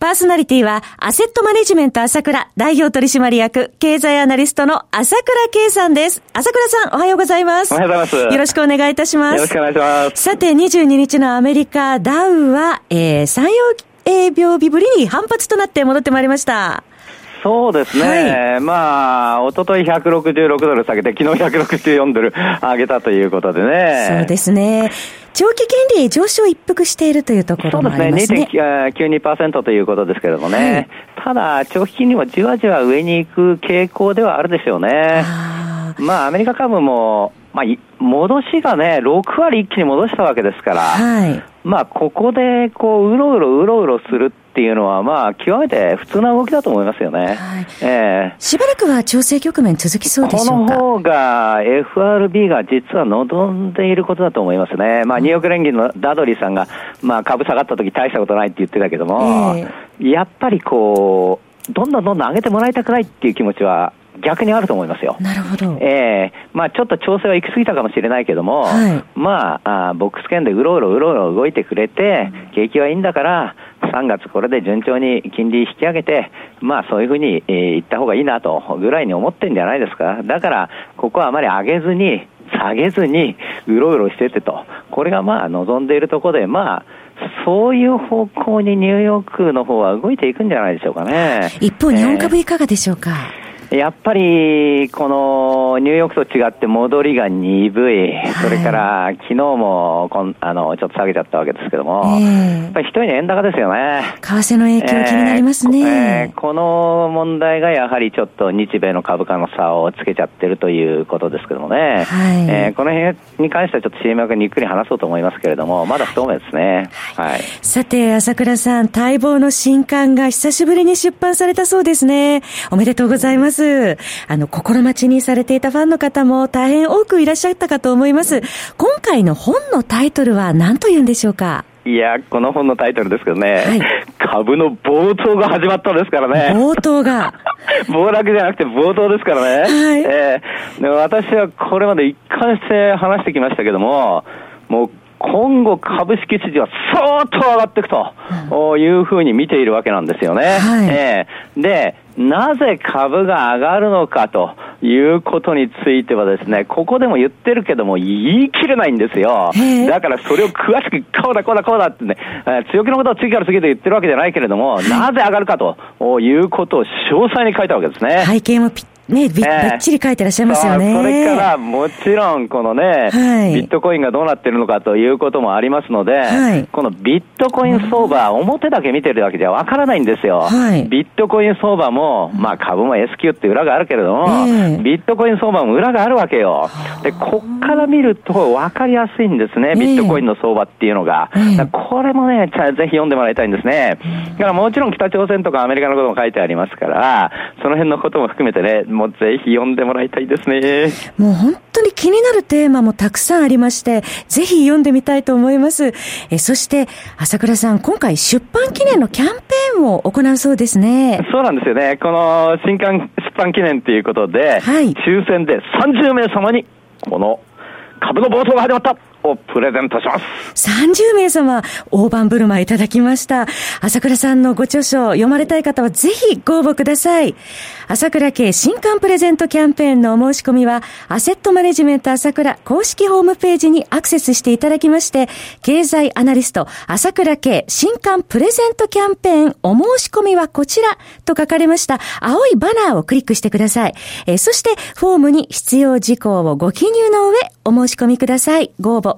パーソナリティは、アセットマネジメント朝倉代表取締役、経済アナリストの朝倉慶さんです。朝倉さん、おはようございます。おはようございます。よろしくお願いいたします。よろしくお願いします。さて、22日のアメリカ、ダウは、えー、3、4秒日ぶりに反発となって戻ってまいりました。そうですね、はい、まあ、おととい166ドル下げて、昨日164ドル上げたということでね。そうですね。長期金利上昇一服しているというところもありますね。そうですね。2.92%ということですけれどもね。はい、ただ、長期金利もじわじわ上に行く傾向ではあるでしょうね。まあ、アメリカ株も、まあ、戻しがね、6割一気に戻したわけですから、はい、まあ、ここで、こう、うろうろうろうろするっていうのは、まあ、極めて普通な動きだと思いますよね。はい、えー、しばらくは調整局面続きそうでしょうか？この方が、FRB が実は望んでいることだと思いますね。まあ、ニューヨーク連銀のダドリーさんが、まあ、株下がった時大したことないって言ってたけども、えー、やっぱりこう、どんどんどんどん上げてもらいたくないっていう気持ちは逆にあると思いますよ。なるほど。ええー、まあちょっと調整は行き過ぎたかもしれないけども、はい、まああボックス圏でうろうろうろうろ動いてくれて、景気はいいんだから、3月これで順調に金利引き上げて、まあそういうふうに、えー、言った方がいいなとぐらいに思ってんじゃないですか。だから、ここはあまり上げずに、下げずに、うろうろしててと。これがまあ望んでいるところで、まあ、そういう方向にニューヨークの方は動いていくんじゃないでしょうかね。一方、日本株いかがでしょうか、えーやっぱり、このニューヨークと違って戻りが鈍い、それから昨日もこんあのちょっと下げちゃったわけですけども、えー、やっぱり一人の円高ですよね。為替の影響気になりますね、えーえー、この問題がやはりちょっと日米の株価の差をつけちゃってるということですけどもね、はい、えー、この辺に関してはちょっと CM にゆっくり話そうと思いますけれども、まだ不透明ですね。はい。さて、朝倉さん、待望の新刊が久しぶりに出版されたそうですね。おめでとうございます。。あの、心待ちにされていたファンの方も大変多くいらっしゃったかと思います。今回の本のタイトルは何と言うんでしょうか？いや、この本のタイトルですけどね、はい、株の暴騰が始まったんですからね。暴騰が。暴落じゃなくて暴騰ですからね。はい、えー、で私はこれまで一貫して話してきましたけども、もう今後株式市場は相当上がっていくというふうに見ているわけなんですよね。はい、えー、で、なぜ株が上がるのかということについてはですね、ここでも言ってるけども言い切れないんですよ。だからそれを詳しくこうだこうだこうだってね、強気のことを次から次へと言ってるわけじゃないけれども、なぜ上がるかということを詳細に書いたわけですね。背景もぴっね、び,、っちり書いてらっしゃいますよね。それからもちろんこのね、はい、ビットコインがどうなってるのかということもありますので、はい、このビットコイン相場、表だけ見てるだけじゃわからないんですよ。はい、ビットコイン相場も、まあ株も S q って裏があるけれども、えー、ビットコイン相場も裏があるわけよ。で、こっから見るとわかりやすいんですね、ビットコインの相場っていうのが。えー、これもね、ぜひ読んでもらいたいんですね。だからもちろん北朝鮮とかアメリカのことも書いてありますから、その辺のことも含めてね、もうぜひ読んででもらいたいですね。もう本当に気になるテーマもたくさんありまして、ぜひ読んでみたいと思います。えそして、朝倉さん、今回出版記念のキャンペーンを行うそうですね。そうなんですよね。この新刊出版記念ということで、はい、抽選で30名様に、この株の暴走が始まったをプレゼントします。30名様、大盤振る舞いいただきました。朝倉さんのご著書、読まれたい方はぜひご応募ください。朝倉系新刊プレゼントキャンペーンのお申し込みは、アセットマネジメント朝倉公式ホームページにアクセスしていただきまして、経済アナリスト、朝倉系新刊プレゼントキャンペーンお申し込みはこちらと書かれました青いバナーをクリックしてください。えそして、フォームに必要事項をご記入の上、お申し込みください。ご応募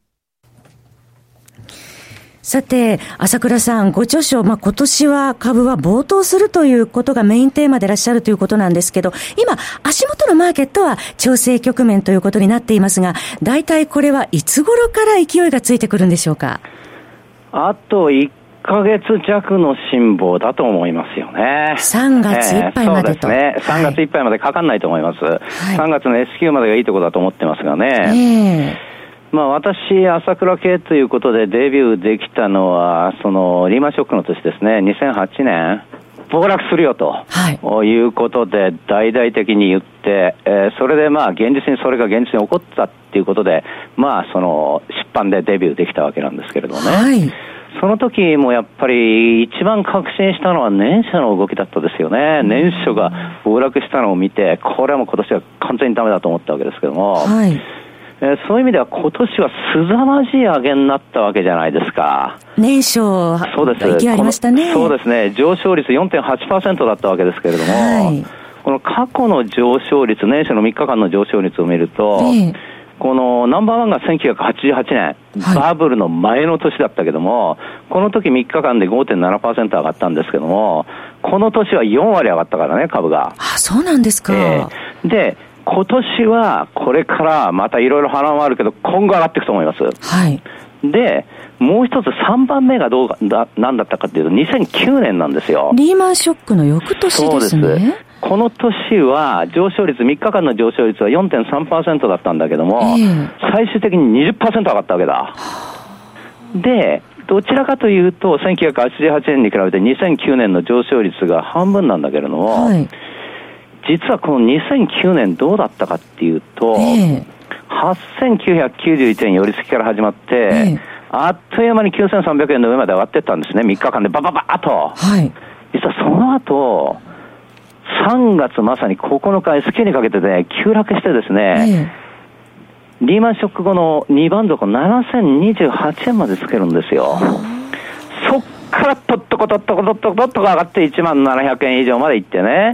さて、朝倉さん、ご著書、まあ、今年は株は暴騰するということがメインテーマでいらっしゃるということなんですけど、今、足元のマーケットは調整局面ということになっていますが、大体これはいつ頃から勢いがついてくるんでしょうか？あと1ヶ月弱の辛抱だと思いますよね。3月いっぱいまでと。えー、そうですね。3月いっぱいまでかかんないと思います。はい、3月の S q までがいいところだと思ってますがね。えーまあ、私、朝倉系ということでデビューできたのは、そのリーマンショックの年ですね、2008年、暴落するよと、はい、いうことで、大々的に言って、えー、それでまあ現実にそれが現実に起こったっていうことで、まあ、その出版でデビューできたわけなんですけれどもね。はい。その時もやっぱり一番確信したのは年初の動きだったですよね。年初が暴落したのを見て、これはもう今年は完全にダメだと思ったわけですけども、はい、えー、そういう意味では今年はすざまじい上げになったわけじゃないですか。年初、そうです。勢ありましたね。そうですね。上昇率4.8%だったわけですけれども、はい、この過去の上昇率、年初の3日間の上昇率を見ると、えー、このナンバーワンが1988年、はい、バブルの前の年だったけども、この時3日間で5.7%上がったんですけども、この年は4割上がったからね、株が。あ、そうなんですか。えー、で、今年はこれからまたいろいろ波乱はあるけど、今後上がっていくと思います。はい。で、もう一つ3番目がどうだ、なんだったかっていうと、2009年なんですよ。リーマンショックの翌年ですね。そうです。この年は上昇率、3日間の上昇率は4.3%だったんだけども、えー、最終的に20%上がったわけだ。で、どちらかというと、1988年に比べて2009年の上昇率が半分なんだけれども、はい実はこの2009年どうだったかっていうと、えー、8991円寄り付きから始まって、えー、あっという間に9300円の上まで上がっていったんですね、3日間でばばばーっと。はい、実はその後、3月まさに9日 S q にかけてね、急落してですね、えー、リーマンショック後の2番底7028円までつけるんですよ。そっからとっとことっとことっとことっと上がって1万700円以上までいってね、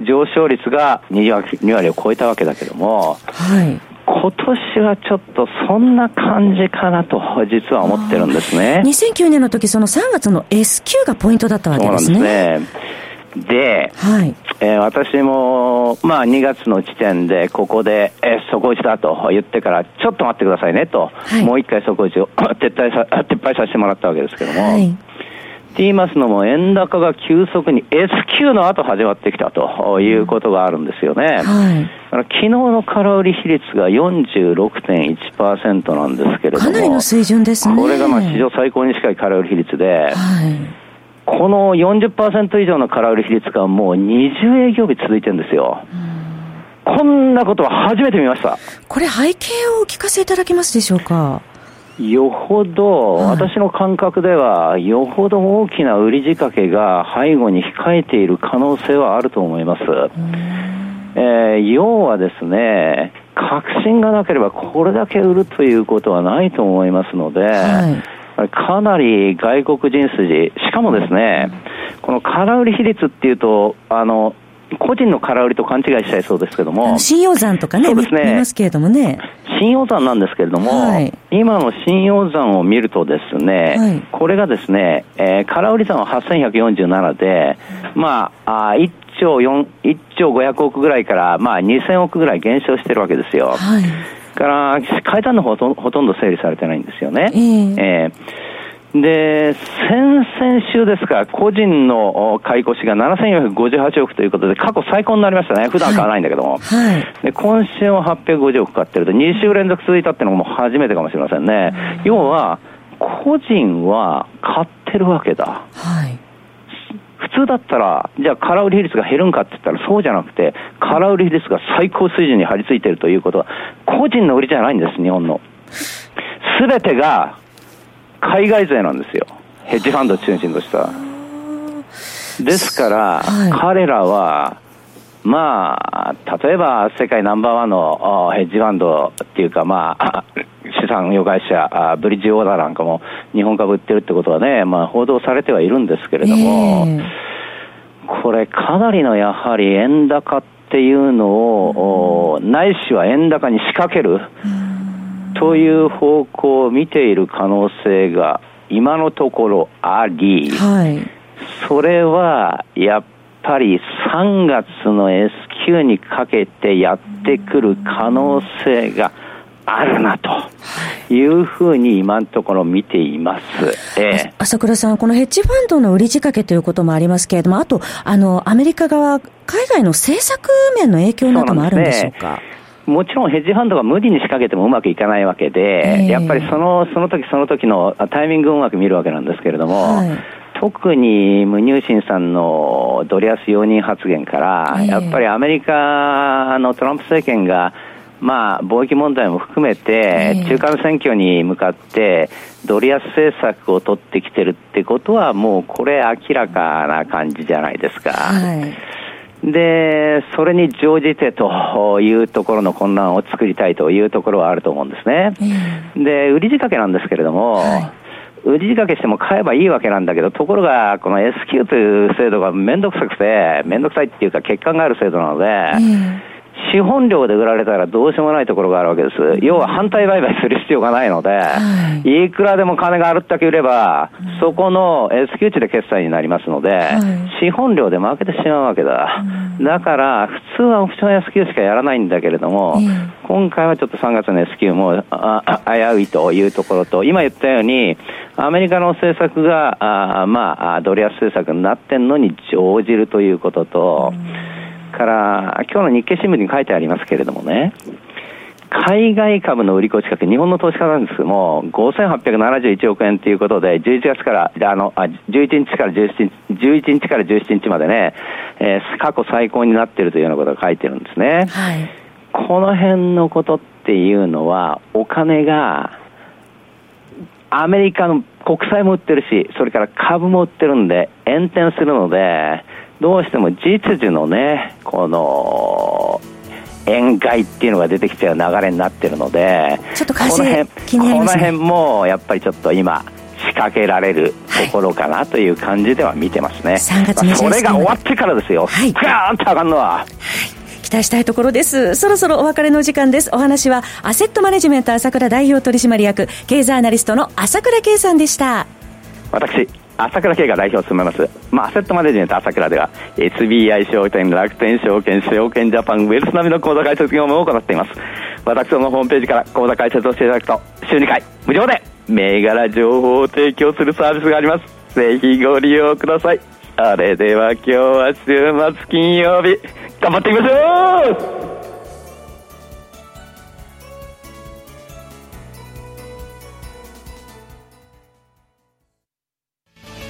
え上昇率が 2, 割2割を超えたわけだけども、はい、今年はちょっとそんな感じかなと実は思ってるんですね。2009年の時その3月の S q がポイントだったわけですね。そうなんですね。で、はいえー、私も、まあ、2月の時点で、ここで、えー、底打ちだと言ってから、ちょっと待ってくださいねと、はい、もう一回底打ちを撤退さ撤廃させてもらったわけですけども、は言いますのも、円高が急速に S q の後始まってきたということがあるんですよね。はい、昨日の空売り比率が46.1%なんですけれども、かなりの水準ですね。これがまあ史上最高に近い空売り比率で、はいこの40%以上の空売り比率がもう20営業日続いてるんですよ。こんなことは初めて見ました。これ背景をお聞かせいただけますでしょうか？よほど、私の感覚では、よほど大きな売り仕掛けが背後に控えている可能性はあると思います。えー、要はですね、確信がなければこれだけ売るということはないと思いますので、はい、かなり外国人筋、しかもですね、この空売り比率っていうと、あの、個人の空売りと勘違いしちゃいそうですけども。信用山とかね、そうですね見ますけれどもね。信用山なんですけれども、はい、今の信用山を見るとですね、はい、これがですね、えー、空売り山は8147で、まあ、あ1兆4、1兆500億ぐらいから、まあ、2000億ぐらい減少してるわけですよ。はい、から、階段の方ほとほとんど整理されてないんですよね。えー、えーで、先々週ですか、個人の買い越しが7458億ということで、過去最高になりましたね。普段買わないんだけども。はい、で今週も850億買ってると、2週連続続いたっていうのも初めてかもしれませんね。要は、個人は買ってるわけだ。はい普通だったら、じゃあ空売り比率が減るんかって言ったらそうじゃなくて、空売り比率が最高水準に張り付いてるということは、個人の売りじゃないんです、日本の。すべてが海外勢なんですよ。ヘッジファンド中心とした。ですから、はい、彼らは、まあ、例えば世界ナンバーワンのヘッジファンドっていうか、まあ、資産運用会社、ブリッジオーダーなんかも日本株売ってるってことはね、まあ、報道されてはいるんですけれども、えー、これ、かなりのやはり円高っていうのを、ないしは円高に仕掛けるという方向を見ている可能性が今のところあり、はい、それはやっぱり3月の S q にかけてやってくる可能性があるなというふうに今のところ見ています。えー、朝倉さん、このヘッジファンドの売り仕掛けということもありますけれども、あと、あの、アメリカ側、海外の政策面の影響などもあるんでしょうか？もちろんヘッジファンドが無理に仕掛けてもうまくいかないわけで、えー、やっぱりそのその時その時のタイミングをうまく見るわけなんですけれども、はい、特にムニューシンさんのドリアス容認発言から、えー、やっぱりアメリカのトランプ政権がまあ、貿易問題も含めて、中間選挙に向かって、ドル安政策を取ってきてるってことは、もうこれ、明らかな感じじゃないですか。はいで、それに乗じてというところの混乱を作りたいというところはあると思うんですね。で、売り仕掛けなんですけれども、はい、売り仕掛けしても買えばいいわけなんだけど、ところが、この S q という制度がめんどくさくて、めんどくさいっていうか欠陥がある制度なので、資本量で売られたらどうしようもないところがあるわけです。要は反対売買する必要がないので、はい、いくらでも金があるだけ売れば、うん、そこの S q 値で決済になりますので、はい、資本量で負けてしまうわけだ。うん、だから、普通はオプション S q しかやらないんだけれども、今回はちょっと3月の S q もあ危ういというところと、今言ったように、アメリカの政策が、あまあ、ドル安政策になってんのに乗じるということと、うんから、今日の日経新聞に書いてありますけれどもね、海外株の売り越し額、日本の投資家なんですけども、5871億円ということで、11月から、あの、あ11日から17日、11日から17日までね、えー、過去最高になっているというようなことが書いてるんですね。はい。この辺のことっていうのは、お金が、アメリカの国債も売ってるし、それから株も売ってるんで、炎転するので、どうしても実需のね、この、円買いっていうのが出てきちゃう流れになってるので、ちょっとこの辺、気になります、ね、この辺もやっぱりちょっと今、仕掛けられるところかなという感じでは見てますね。3月まあ、それが終わってからですよ。はい。ガーンと上がるのは。はい期待したいところです。そろそろお別れの時間です。お話は、アセットマネジメント朝倉代表取締役、経済アナリストの朝倉圭さんでした。私、朝倉慶が代表を務めます、まあ、アセットマネジメント朝倉では SBI 証券、楽天証券、証券ジャパン、ウェルス並みの口座開設業務を行っています。私どもホームページから口座開設をしていただくと週2回無料で銘柄情報を提供するサービスがあります。ぜひご利用ください。それでは今日は週末金曜日頑張っていきましょう